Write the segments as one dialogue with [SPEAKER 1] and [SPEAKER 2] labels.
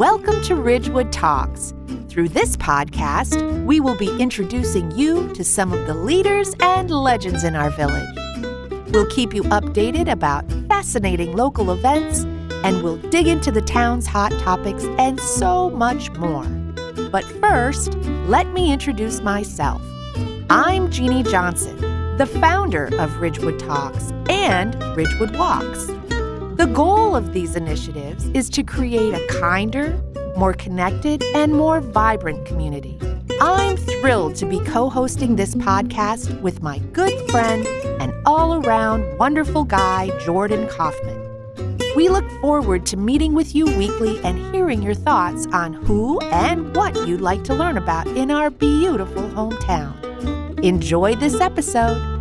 [SPEAKER 1] Welcome to Ridgewood Talks. Through this podcast, we will be introducing you to some of the leaders and legends in our village. We'll keep you updated about fascinating local events, and we'll dig into the town's hot topics and so much more. But first, let me introduce myself. I'm Jeannie Johnson, the founder of Ridgewood Talks and Ridgewood Walks. The goal of these initiatives is to create a kinder, more connected, and more vibrant community. I'm thrilled to be co hosting this podcast with my good friend and all around wonderful guy, Jordan Kaufman. We look forward to meeting with you weekly and hearing your thoughts on who and what you'd like to learn about in our beautiful hometown. Enjoy this episode.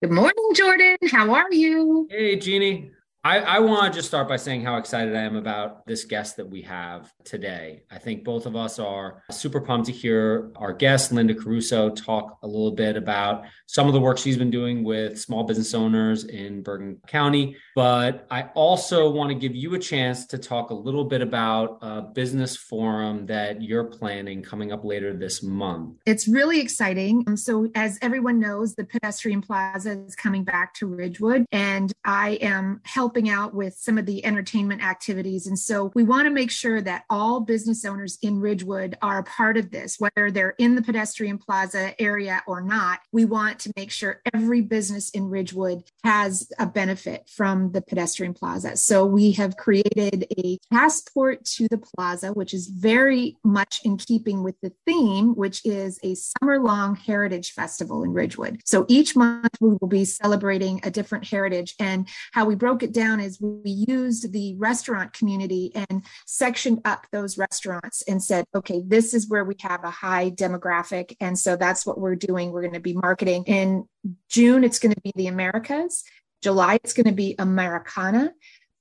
[SPEAKER 2] Good morning, Jordan. How are you?
[SPEAKER 3] Hey, Jeannie. I, I want to just start by saying how excited I am about this guest that we have today. I think both of us are super pumped to hear our guest, Linda Caruso, talk a little bit about some of the work she's been doing with small business owners in Bergen County. But I also want to give you a chance to talk a little bit about a business forum that you're planning coming up later this month.
[SPEAKER 2] It's really exciting. Um, so, as everyone knows, the pedestrian plaza is coming back to Ridgewood, and I am helping helping out with some of the entertainment activities. And so we want to make sure that all business owners in Ridgewood are a part of this, whether they're in the pedestrian plaza area or not. We want to make sure every business in Ridgewood has a benefit from the pedestrian plaza. So we have created a passport to the plaza, which is very much in keeping with the theme, which is a summer long heritage festival in Ridgewood. So each month we will be celebrating a different heritage and how we broke it down is we used the restaurant community and sectioned up those restaurants and said, okay, this is where we have a high demographic. And so that's what we're doing. We're going to be marketing. In June, it's going to be the Americas. July, it's going to be Americana.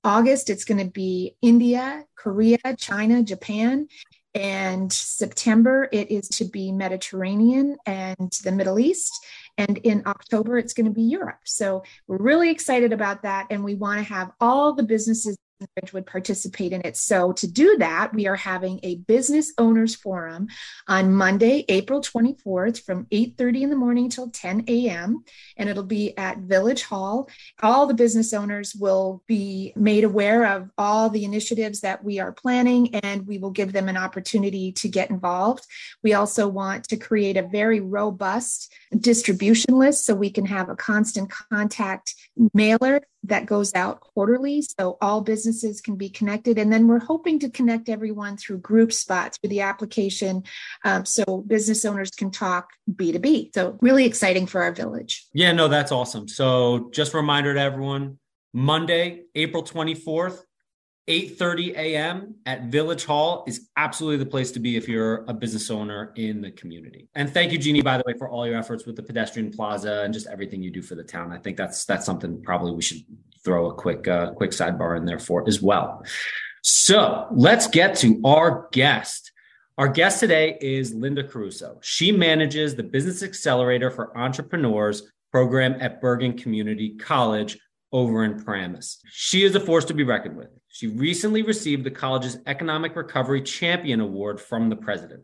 [SPEAKER 2] August, it's going to be India, Korea, China, Japan. And September, it is to be Mediterranean and the Middle East. And in October, it's going to be Europe. So we're really excited about that. And we want to have all the businesses would participate in it. So to do that, we are having a business owners forum on Monday, April 24th from 8:30 in the morning till 10 a.m. and it'll be at Village Hall. All the business owners will be made aware of all the initiatives that we are planning and we will give them an opportunity to get involved. We also want to create a very robust distribution list so we can have a constant contact mailer that goes out quarterly so all businesses can be connected. And then we're hoping to connect everyone through group spots through the application um, so business owners can talk b2b so really exciting for our village.
[SPEAKER 3] Yeah no that's awesome. So just a reminder to everyone monday april 24th 8:30 a.m. at Village Hall is absolutely the place to be if you're a business owner in the community. And thank you, Jeannie, by the way, for all your efforts with the pedestrian plaza and just everything you do for the town. I think that's that's something probably we should throw a quick uh, quick sidebar in there for as well. So let's get to our guest. Our guest today is Linda Caruso. She manages the Business Accelerator for Entrepreneurs program at Bergen Community College over in Paramus. She is a force to be reckoned with. She recently received the college's Economic Recovery Champion Award from the president.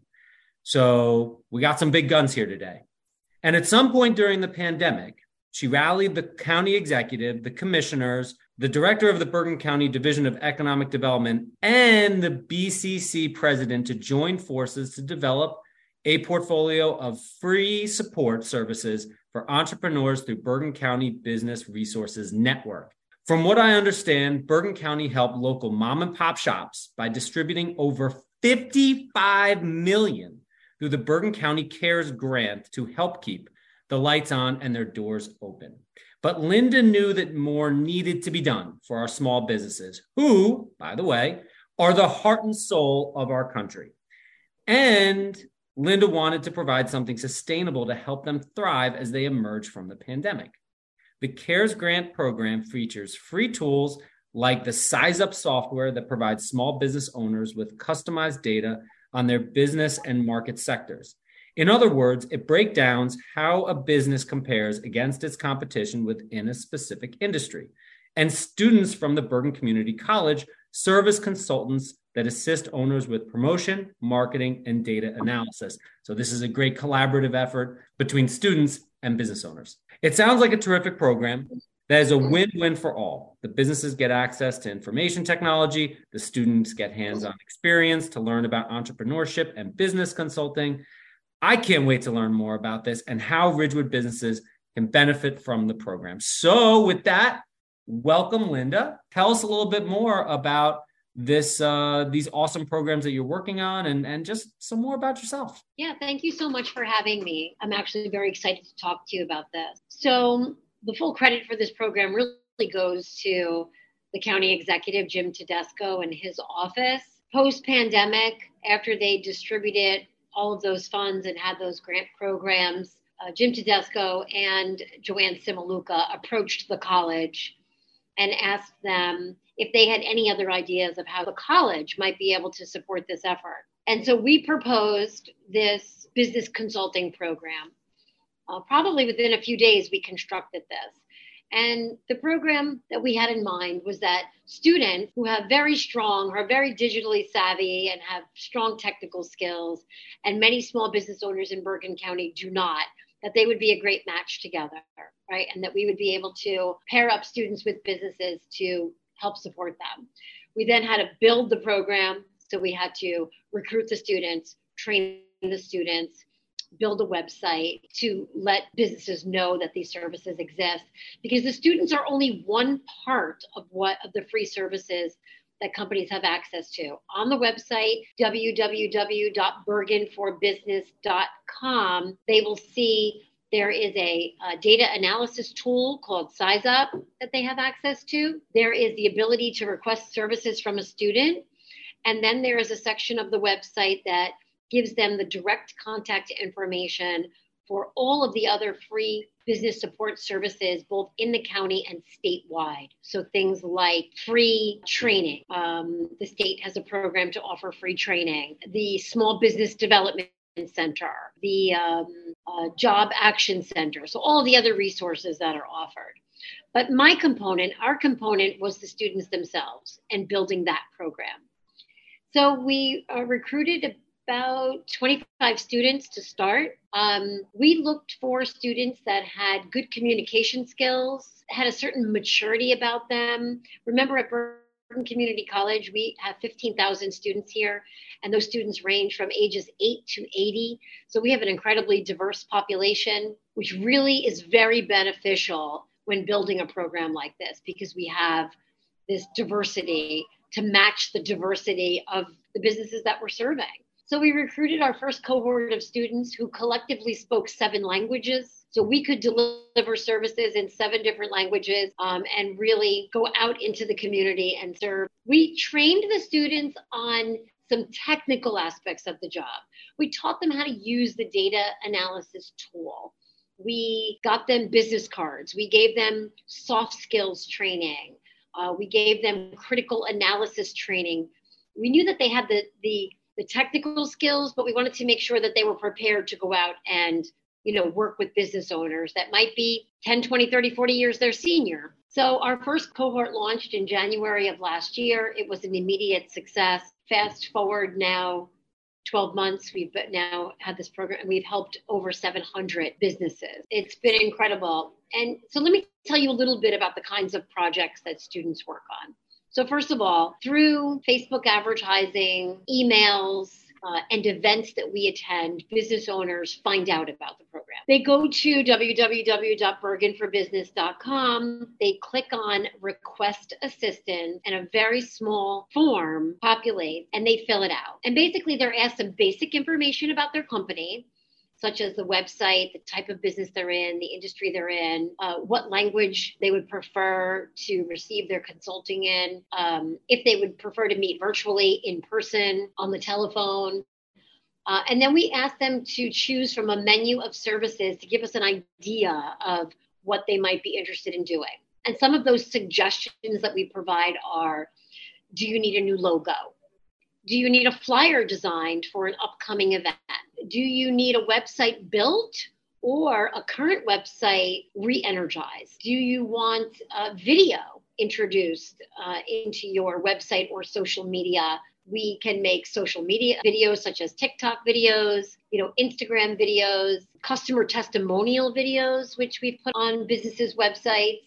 [SPEAKER 3] So we got some big guns here today. And at some point during the pandemic, she rallied the county executive, the commissioners, the director of the Bergen County Division of Economic Development, and the BCC president to join forces to develop a portfolio of free support services for entrepreneurs through Bergen County Business Resources Network. From what I understand, Bergen County helped local mom and pop shops by distributing over 55 million through the Bergen County CARES grant to help keep the lights on and their doors open. But Linda knew that more needed to be done for our small businesses, who, by the way, are the heart and soul of our country. And Linda wanted to provide something sustainable to help them thrive as they emerge from the pandemic. The CARES grant program features free tools like the Size Up software that provides small business owners with customized data on their business and market sectors. In other words, it breaks down how a business compares against its competition within a specific industry. And students from the Bergen Community College serve as consultants that assist owners with promotion, marketing, and data analysis. So, this is a great collaborative effort between students and business owners. It sounds like a terrific program that is a win win for all. The businesses get access to information technology, the students get hands on experience to learn about entrepreneurship and business consulting. I can't wait to learn more about this and how Ridgewood businesses can benefit from the program. So, with that, welcome, Linda. Tell us a little bit more about this uh, these awesome programs that you're working on and and just some more about yourself.
[SPEAKER 4] Yeah thank you so much for having me. I'm actually very excited to talk to you about this. So the full credit for this program really goes to the county executive jim tedesco and his office. Post pandemic after they distributed all of those funds and had those grant programs uh, jim tedesco and joanne simaluka approached the college and asked them if they had any other ideas of how the college might be able to support this effort. And so we proposed this business consulting program. Uh, probably within a few days, we constructed this. And the program that we had in mind was that students who have very strong, are very digitally savvy, and have strong technical skills, and many small business owners in Bergen County do not, that they would be a great match together, right? And that we would be able to pair up students with businesses to help support them. We then had to build the program. So we had to recruit the students, train the students, build a website to let businesses know that these services exist because the students are only one part of what of the free services that companies have access to. On the website, www.bergenforbusiness.com, they will see there is a, a, data analysis tool called SizeUp that they have access to. There is the ability to request services from a student. And then there is a section of the website that gives them the direct contact information for all of the other free business support services, both in the county and statewide. So things like free training. Um, the state has a program to offer free training. The Small Business Development Center, the um, uh, Job Action Center. So all the other resources that are offered. But my component, our component, was the students themselves and building that program. So we uh, recruited about 25 students to start. Um, we looked for students that had good communication skills, had a certain maturity about them. Remember, at Bergen Community College, we have 15,000 students here, and those students range from ages 8 to 80. So we have an incredibly diverse population, which really is very beneficial when building a program like this because we have this diversity to match the diversity of the businesses that we're serving. So we recruited our first cohort of students who collectively spoke seven languages. So we could deliver services in seven different languages um, and really go out into the community and serve. We trained the students on some technical aspects of the job. We taught them how to use the data analysis tool. We got them business cards. We gave them soft skills training. Uh, we gave them critical analysis training. We knew that they had the, the the technical skills, but we wanted to make sure that they were prepared to go out and, you know, work with business owners that might be 10, 20, 30, 40 years their senior. So our first cohort launched in January of last year. It was an immediate success. Fast forward now 12 months, we've now had this program and we've helped over 700 businesses. It's been incredible. And so let me tell you a little bit about the kinds of projects that students work on. So, first of all, through Facebook advertising, emails, uh, and events that we attend, business owners find out about the program. They go to www.bergenforbusiness.com. They click on request assistance, and a very small form populates and they fill it out. And basically, they're asked some basic information about their company such as the website, the type of business they're in, the industry they're in, uh, what language they would prefer to receive their consulting in, um, if they would prefer to meet virtually, in person, on the telephone. Uh, and then we ask them to choose from a menu of services to give us an idea of what they might be interested in doing. And some of those suggestions that we provide are do you need a new logo? Do you need a flyer designed for an upcoming event? Do you need a website built or a current website re energized? Do you want a video introduced uh, into your website or social media we can make social media videos such as TikTok videos, you know, Instagram videos, customer testimonial videos, which we put on businesses' websites.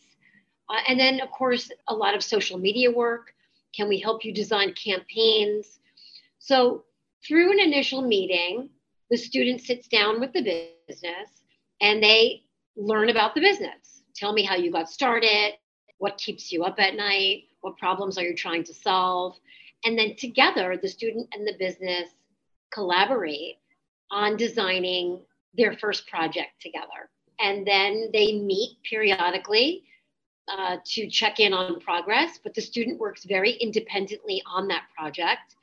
[SPEAKER 4] Uh, and then, of course, a lot of social media work. Can we help you design campaigns? So, through an initial meeting, the student sits down with the business and they learn about the business. Tell me how you got started, what keeps you up at night, what problems are you trying to solve? And then together, the student and the business collaborate on designing their first project together. And then they meet periodically uh, to check in on progress, but the student works very independently on that project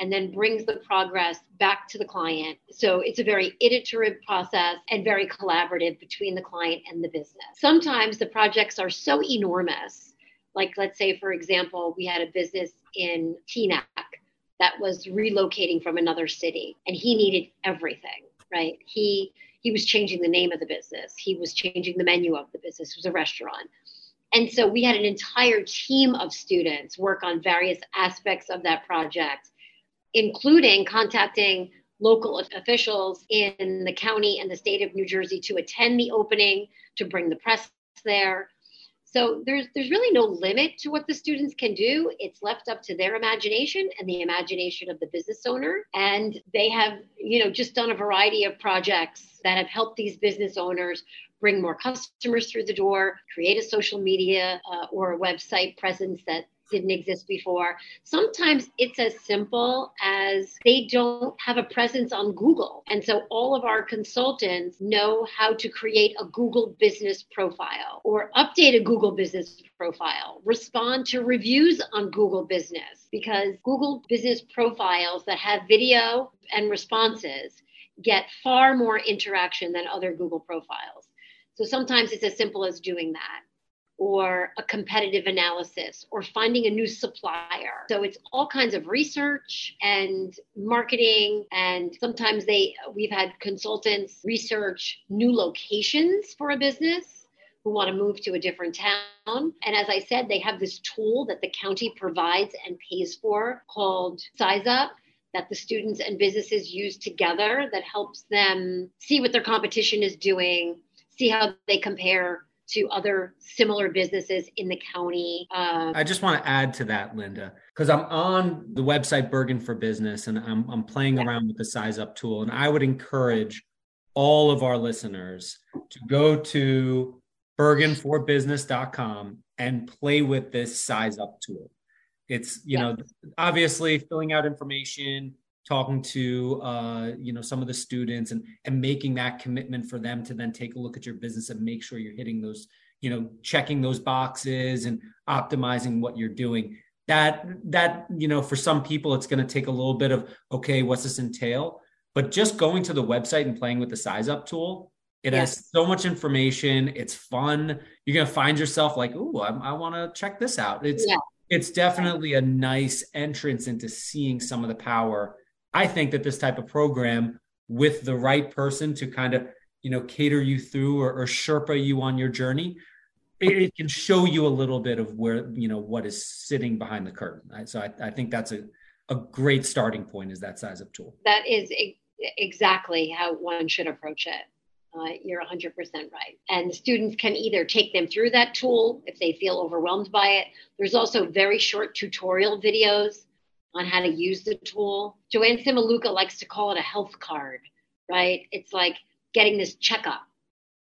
[SPEAKER 4] and then brings the progress back to the client. So it's a very iterative process and very collaborative between the client and the business. Sometimes the projects are so enormous like, let's say, for example, we had a business in Teaneck that was relocating from another city and he needed everything, right? He he was changing the name of the business. He was changing the menu of the business. It was a restaurant. And so we had an entire team of students work on various aspects of that project, including contacting local officials in the county and the state of New Jersey to attend the opening, to bring the press there, so there's there's really no limit to what the students can do. It's left up to their imagination and the imagination of the business owner. And they have, you know, just done a variety of projects that have helped these business owners bring more customers through the door, create a social media uh, or a website presence that didn't exist before. Sometimes it's as simple as they don't have a presence on Google. And so all of our consultants know how to create a Google business profile or update a Google business profile, respond to reviews on Google business because Google business profiles that have video and responses get far more interaction than other Google profiles. So sometimes it's as simple as doing that or a competitive analysis or finding a new supplier. So it's all kinds of research and marketing and sometimes they we've had consultants research new locations for a business who want to move to a different town. And as I said, they have this tool that the county provides and pays for called Size Up that the students and businesses use together that helps them see what their competition is doing, see how they compare to other similar businesses in the county.
[SPEAKER 3] Um, I just want to add to that, Linda, because I'm on the website Bergen for Business and I'm, I'm playing yeah. around with the Size Up tool. And I would encourage all of our listeners to go to bergenforbusiness.com and play with this Size Up tool. It's, you yeah. know, obviously filling out information, talking to uh, you know some of the students and and making that commitment for them to then take a look at your business and make sure you're hitting those you know checking those boxes and optimizing what you're doing. That that you know for some people it's going to take a little bit of okay what's this entail? But just going to the website and playing with the size up tool it yes. has so much information. It's fun. You're going to find yourself like oh i, I want to check this out. It's yeah. it's definitely a nice entrance into seeing some of the power I think that this type of program with the right person to kind of, you know, cater you through or, or Sherpa you on your journey, it, it, can show you a little bit of where, you know, what is sitting behind the curtain. So I, I think that's a, a great starting point is that Size Up tool.
[SPEAKER 4] That is exactly how one should approach it. Uh, you're 100% right. And students can either take them through that tool if they feel overwhelmed by it. There's also very short tutorial videos on how to use the tool. Joanne Simaluka likes to call it a health card, right? It's like getting this checkup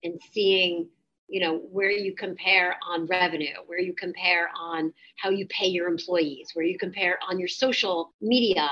[SPEAKER 4] and seeing, you know, where you compare on revenue, where you compare on how you pay your employees, where you compare on your social media.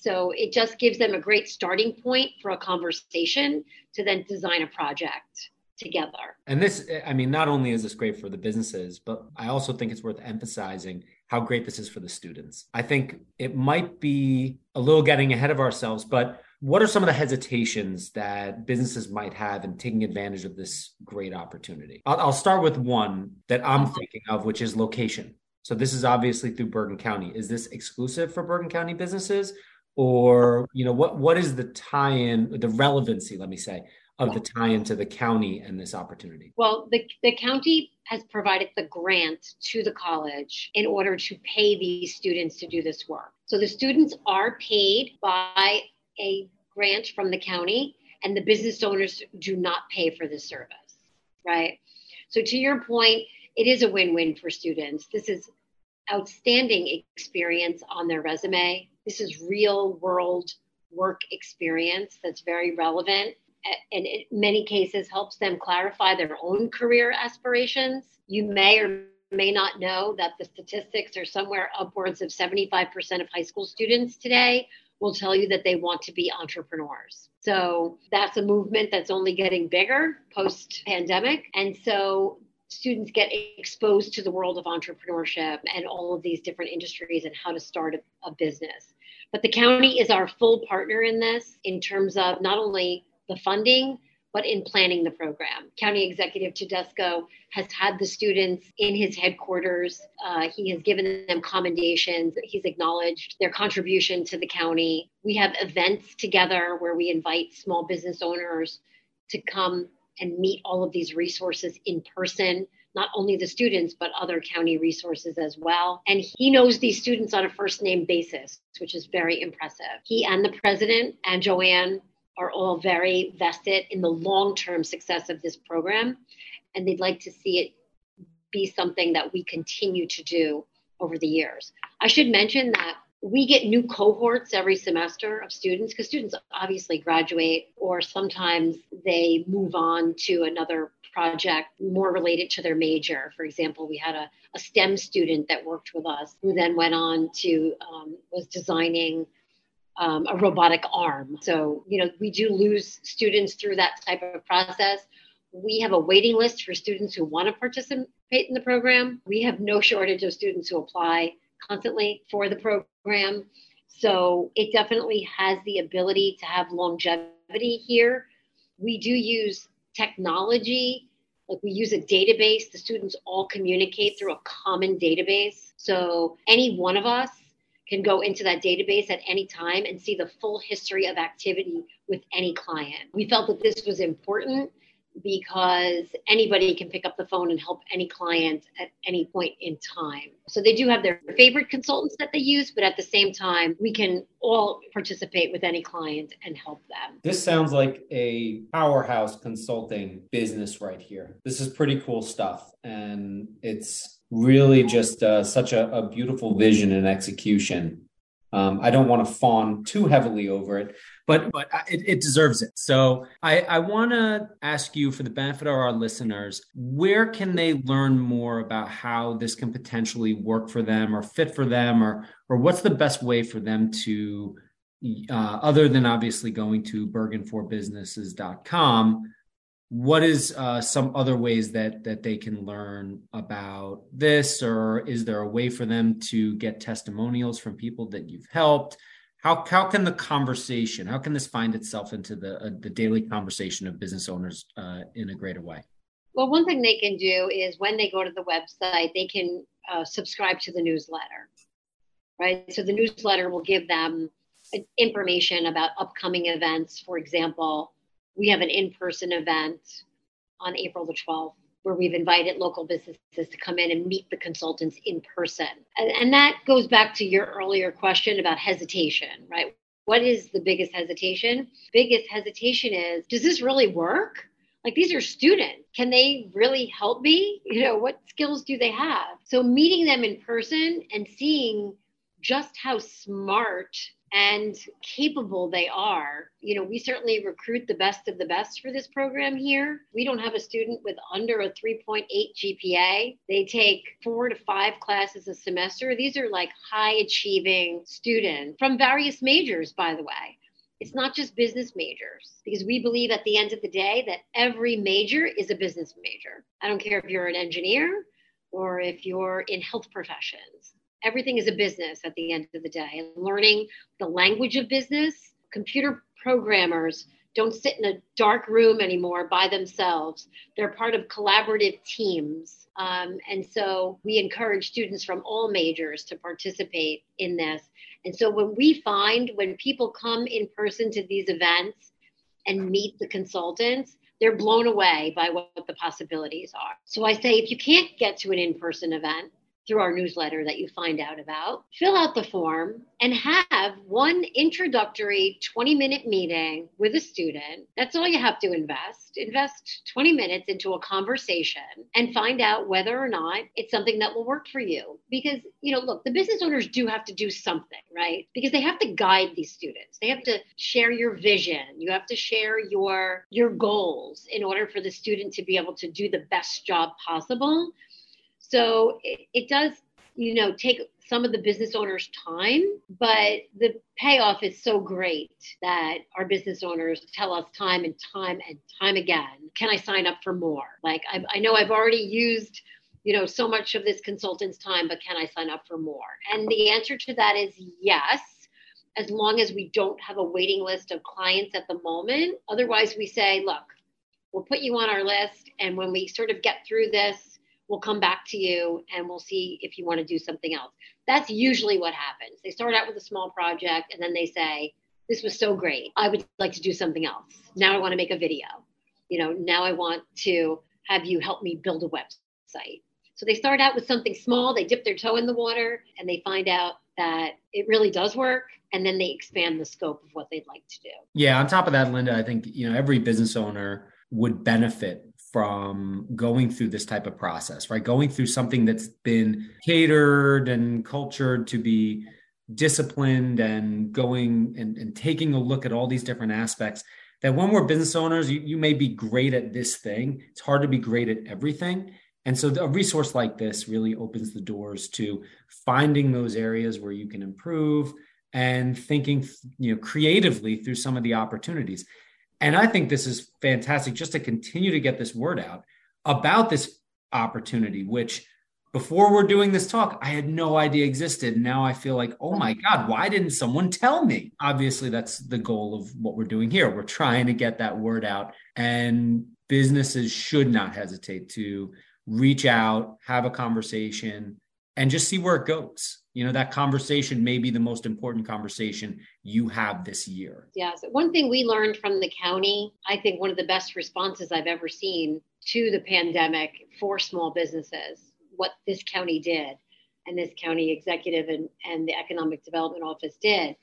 [SPEAKER 4] So it just gives them a great starting point for a conversation to then design a project together.
[SPEAKER 3] And this, I mean, not only is this great for the businesses, but I also think it's worth emphasizing how great this is for the students. I think it might be a little getting ahead of ourselves, but what are some of the hesitations that businesses might have in taking advantage of this great opportunity? I'll, I'll start with one that I'm mm-hmm. thinking of, which is location. So this is obviously through Bergen County. Is this exclusive for Bergen County businesses? Or, you know, what what is the tie-in, the relevancy, let me say, of the tie into the county and this opportunity?
[SPEAKER 4] Well, the, the county has provided the grant to the college in order to pay these students to do this work. So the students are paid by a grant from the county, and the business owners do not pay for the service, right? So, to your point, it is a win win for students. This is outstanding experience on their resume. This is real world work experience that's very relevant and in many cases helps them clarify their own career aspirations. You may or may not know that the statistics are somewhere upwards of 75% of high school students today will tell you that they want to be entrepreneurs. So that's a movement that's only getting bigger post pandemic. And so students get exposed to the world of entrepreneurship and all of these different industries and how to start a, a business. But the county is our full partner in this in terms of not only the funding, but in planning the program. County Executive Tedesco has had the students in his headquarters. Uh, he has given them commendations. He's acknowledged their contribution to the county. We have events together where we invite small business owners to come and meet all of these resources in person not only the students, but other county resources as well. And he knows these students on a first name basis, which is very impressive. He and the president and Joanne are all very vested in the long term success of this program, and they'd like to see it be something that we continue to do over the years. I should mention that we get new cohorts every semester of students because students obviously graduate or sometimes they move on to another project more related to their major. For example, we had a, a STEM student that worked with us who then went on to um, was designing um, a robotic arm. So, you know, we do lose students through that type of process. We have a waiting list for students who want to participate in the program. We have no shortage of students who apply constantly for the program. So it definitely has the ability to have longevity here. We do use technology, like we use a database. The students all communicate through a common database. So any one of us can go into that database at any time and see the full history of activity with any client. We felt that this was important because anybody can pick up the phone and help any client at any point in time. So they do have their favorite consultants that they use, but at the same time, we can all participate with any client and help them.
[SPEAKER 3] This sounds like a powerhouse consulting business right here. This is pretty cool stuff. And it's really just uh, such a, a, beautiful vision and execution. Um, I don't want to fawn too heavily over it, but but it, it deserves it. So I, I want to ask you, for the benefit of our listeners, where can they learn more about how this can potentially work for them, or fit for them, or or what's the best way for them to, uh, other than obviously going to bergenforbusinesses.com, what is uh, some other ways that that they can learn about this? Or is there a way for them to get testimonials from people that you've helped? How how can the conversation how can this find itself into the uh, the daily conversation of business owners uh, in a greater way?
[SPEAKER 4] Well one thing they can do is when they go to the website they can uh, subscribe to the newsletter right? So the newsletter will give them information about upcoming events for example we have an in-person event on April the 12th where we've invited local businesses to come in and meet the consultants in person. And, and, that goes back to your earlier question about hesitation, right? What is the biggest hesitation? Biggest hesitation is does this really work? Like these are students. Can they really help me? You know, what skills do they have? So meeting them in person and seeing just how smart and capable they are. You know, we certainly recruit the best of the best for this program here. We don't have a student with under a 3.8 GPA. They take four to five classes a semester. These are like high achieving students from various majors, by the way. It's not just business majors because we believe at the end of the day that every major is a business major. I don't care if you're an engineer or if you're in health professions everything is a business at the end of the day. Learning the language of business, computer programmers don't sit in a dark room anymore by themselves. They're part of collaborative teams. Um, and so we encourage students from all majors to participate in this. And so when we find when people come in person to these events and meet the consultants, they're blown away by what the possibilities are. So I say if you can't get to an in person event, through our newsletter that you find out about. Fill out the form and have one introductory 20 minute meeting with a student. That's all you have to invest. Invest 20 minutes into a conversation and find out whether or not it's something that will work for you. Because, you know, look, the business owners do have to do something, right? Because they have to guide these students. They have to share your vision. You have to share your your goals in order for the student to be able to do the best job possible so it, it does, you know, take some of the business owners' time, but the payoff is so great that our business owners tell us time and time and time again, can I sign up for more? Like, I, I know I've already used you know so much of this consultant's time but can i sign up for more and the answer to that is yes as long as we don't have a waiting list of clients at the moment otherwise we say look we'll put you on our list and when we sort of get through this we'll come back to you and we'll see if you want to do something else. That's usually what happens. They start out with a small project and then they say, This was so great. I would like to do something else. Now I want to make a video. You know, now I want to have you help me build a website. So they start out with something small, they dip their toe in the water, and they find out that it really does work and then they expand the scope of what they'd like to do.
[SPEAKER 3] Yeah, on top of that, Linda, I think, you know, every business owner would benefit from going through this type of process, right? Going through something that's been catered and cultured to be disciplined and going and, and taking a look at all these different aspects that when we're business owners, you, you may be great at this thing. It's hard to be great at everything. And so a resource like this really opens the doors to finding those areas where you can improve and thinking you know creatively through some of the opportunities. And I think this is fantastic just to continue to get this word out about this opportunity, which before we're doing this talk, I had no idea existed. Now I feel like, oh my God, why didn't someone tell me? Obviously, that's the goal of what we're doing here. We're trying to get that word out, and businesses should not hesitate to reach out, have a conversation, and just see where it goes. You know that conversation may be the most important conversation you have this year.
[SPEAKER 4] Yeah so one thing we learned from the county i think one of the best responses i've ever seen to the pandemic for small businesses what this county did and this county executive and, and the economic development office did.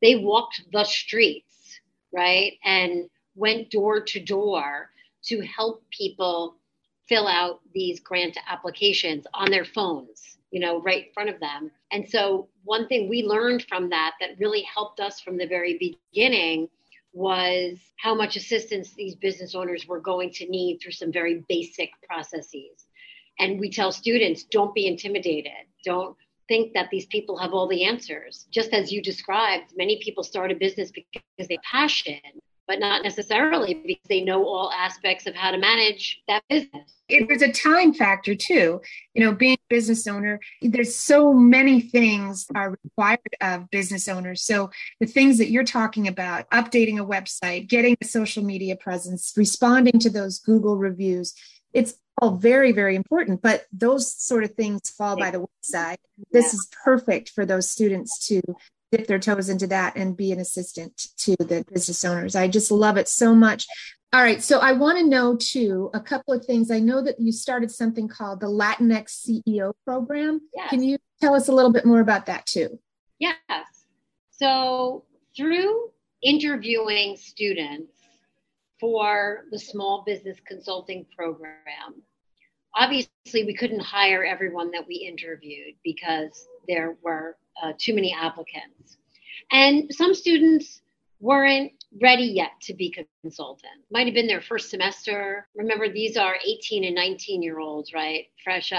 [SPEAKER 4] They walked the streets right and went door to door to help people fill out these grant applications on their phones you know, right in front of them. And so, one thing we learned from that that really helped us from the very beginning was how much assistance these business owners were going to need through some very basic processes. And we tell students don't be intimidated. Don't think that these people have all the answers. Just as you described, many people start a business because they passion, but not necessarily because they know all aspects of how to manage that business.
[SPEAKER 2] There's a time factor too. You know, being a business owner, there's so many things are required of business owners. So the things that you're talking about, updating a website, getting a social media presence, responding to those Google reviews, it's all very, very important. But those sort of things fall by the wayside. This is perfect for those students to dip their toes into that and be an assistant to the business owners. I just love it so much. All right, so I want to know too a couple of things. I know that you started something called the Latinx CEO program. Yes. Can you tell us a little bit more about that too?
[SPEAKER 4] Yes. So, through interviewing students for the small business consulting program, obviously we couldn't hire everyone that we interviewed because there were uh, too many applicants. And some students weren't ready yet to be consultant. Might have been their first semester. Remember, these are 18 and 19 year olds, right? Fresh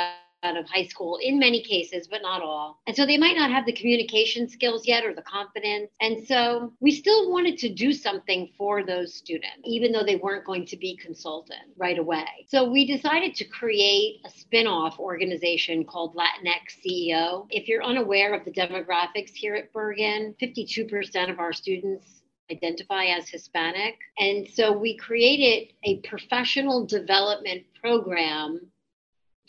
[SPEAKER 4] out of high school in many cases, but not all. And so they might not have the communication skills yet or the confidence. And so we still wanted to do something for those students, even though they weren't going to be consultant right away. So we decided to create a spin off organization called Latinx CEO. If you're unaware of the demographics here at Bergen, 52% of our students identify as Hispanic. And so we created a professional development program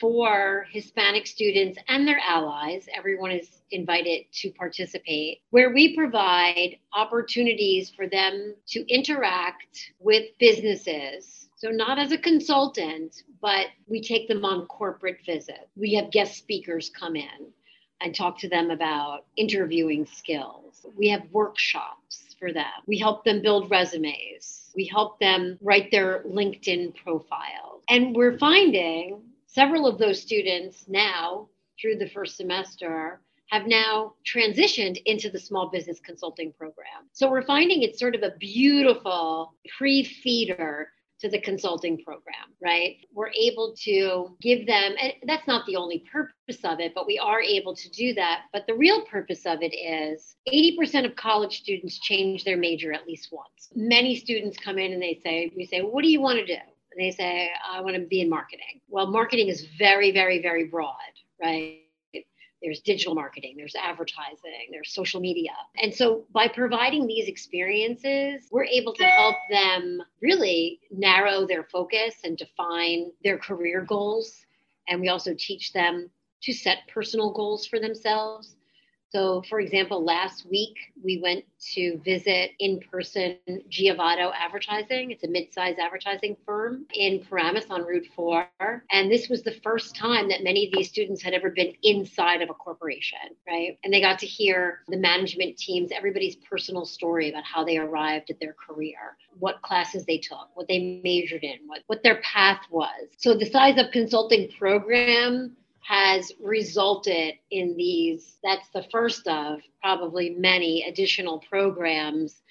[SPEAKER 4] for Hispanic students and their allies. Everyone is invited to participate, where we provide opportunities for them to interact with businesses. So, not as a consultant, but we take them on corporate visits. We have guest speakers come in and talk to them about interviewing skills. We have workshops for them. We help them build resumes. We help them write their LinkedIn profile. And we're finding several of those students now through the first semester have now transitioned into the small business consulting program. So we're finding it's sort of a beautiful pre feeder to the consulting program, right? We're able to give them, and that's not the only purpose of it, but we are able to do that. But the real purpose of it is 80% of college students change their major at least once. Many students come in and they say, We say, What do you want to do? And they say, I want to be in marketing. Well, marketing is very, very, very broad, right? there's digital marketing, there's advertising, there's social media. And so by providing these experiences, we're able to help them really narrow their focus and define their career goals. And we also teach them to set personal goals for themselves so, for example, last week we went to visit in person Giovatto Advertising. It's a mid sized advertising firm in Paramus on Route 4. And this was the first time that many of these students had ever been inside of a corporation, right? And they got to hear the management teams, everybody's personal story about how they arrived at their career, what classes they took, what they majored in, what, what their path was. So, the Size Up Consulting program has resulted in these, that's the first of probably many additional programs,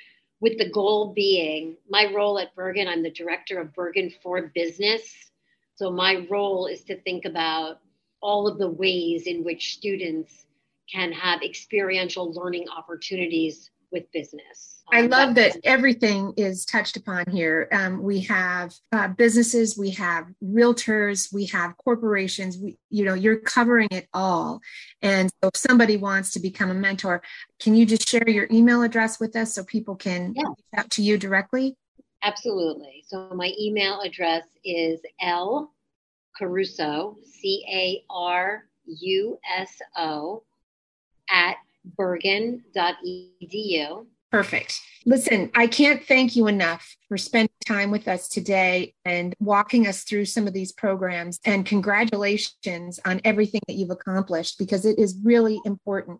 [SPEAKER 4] with the goal being my role at Bergen, I'm the director of Bergen for Business. So my role is to think about all of the ways in which students can have experiential learning opportunities with business.
[SPEAKER 2] I love that everything is touched upon here. Um, we have uh, businesses, we have realtors, we have corporations. We, you know, you're covering it all. And so, if somebody wants to become a mentor, can you just share your email address with us so people can yeah. reach out to you directly?
[SPEAKER 4] Absolutely. So my email address is L Caruso, C A R U S O, at bergen.edu.
[SPEAKER 2] Perfect. Listen, I can't thank you enough for spending time with us today and walking us through some of these programs. And congratulations on everything that you've accomplished because it is really important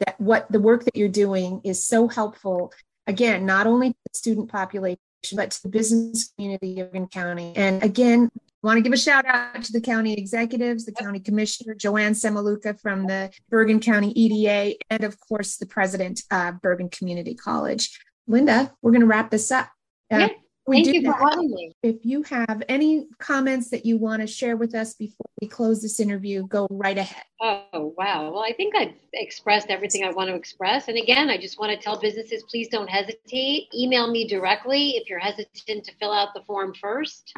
[SPEAKER 2] that what the work that you're doing is so helpful, again, not only to the student population, but to the business community of Bergen County. And again, want to give a shout out to the county executives, the county commissioner, Joanne Semaluka from the Bergen County EDA, and of course, the president of Bergen Community College. Linda, we're going to wrap this up.
[SPEAKER 4] Uh, yeah. We Thank you for having me.
[SPEAKER 2] If you have any comments that you want to share with us before we close this interview, go right ahead.
[SPEAKER 4] Oh, wow. Well, I think I've expressed everything I want to express. And again, I just want to tell businesses please don't hesitate. Email me directly if you're hesitant to fill out the form first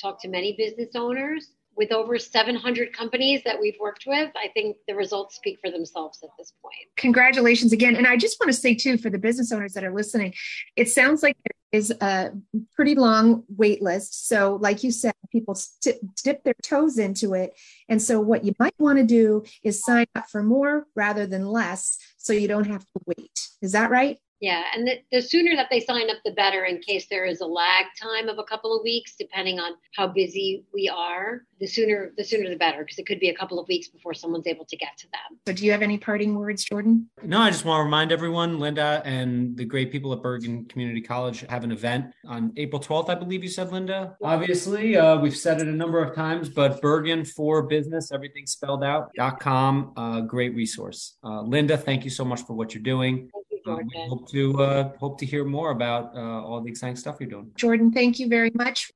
[SPEAKER 4] talked to many business owners with over 700 companies that we've worked with, I think the results speak for themselves at this point.
[SPEAKER 2] Congratulations again. And I just want to say, too, for the business owners that are listening, it sounds like there is a pretty long wait list. So, like you said, people st- dip their toes into it. And so, what you might want to do is sign up for more rather than less so you don't have to wait. Is that right?
[SPEAKER 4] Yeah, and the, the, sooner that they sign up, the better. In case there is a lag time of a couple of weeks, depending on how busy we are, the sooner the sooner the better, because it could be a couple of weeks before someone's able to get to them.
[SPEAKER 2] So, do you have any parting words, Jordan?
[SPEAKER 3] No, I just want to remind everyone, Linda and the great people at Bergen Community College have an event on April 12th, I believe you said, Linda. Obviously, uh, we've said it a number of times, but Bergen for Business, everything spelled out. dot com, uh, great resource. Uh, Linda, thank you so much for what you're doing.
[SPEAKER 4] Jordan.
[SPEAKER 3] we hope to uh, hope to hear more about uh, all the exciting stuff you're doing.
[SPEAKER 2] Jordan, thank you very much.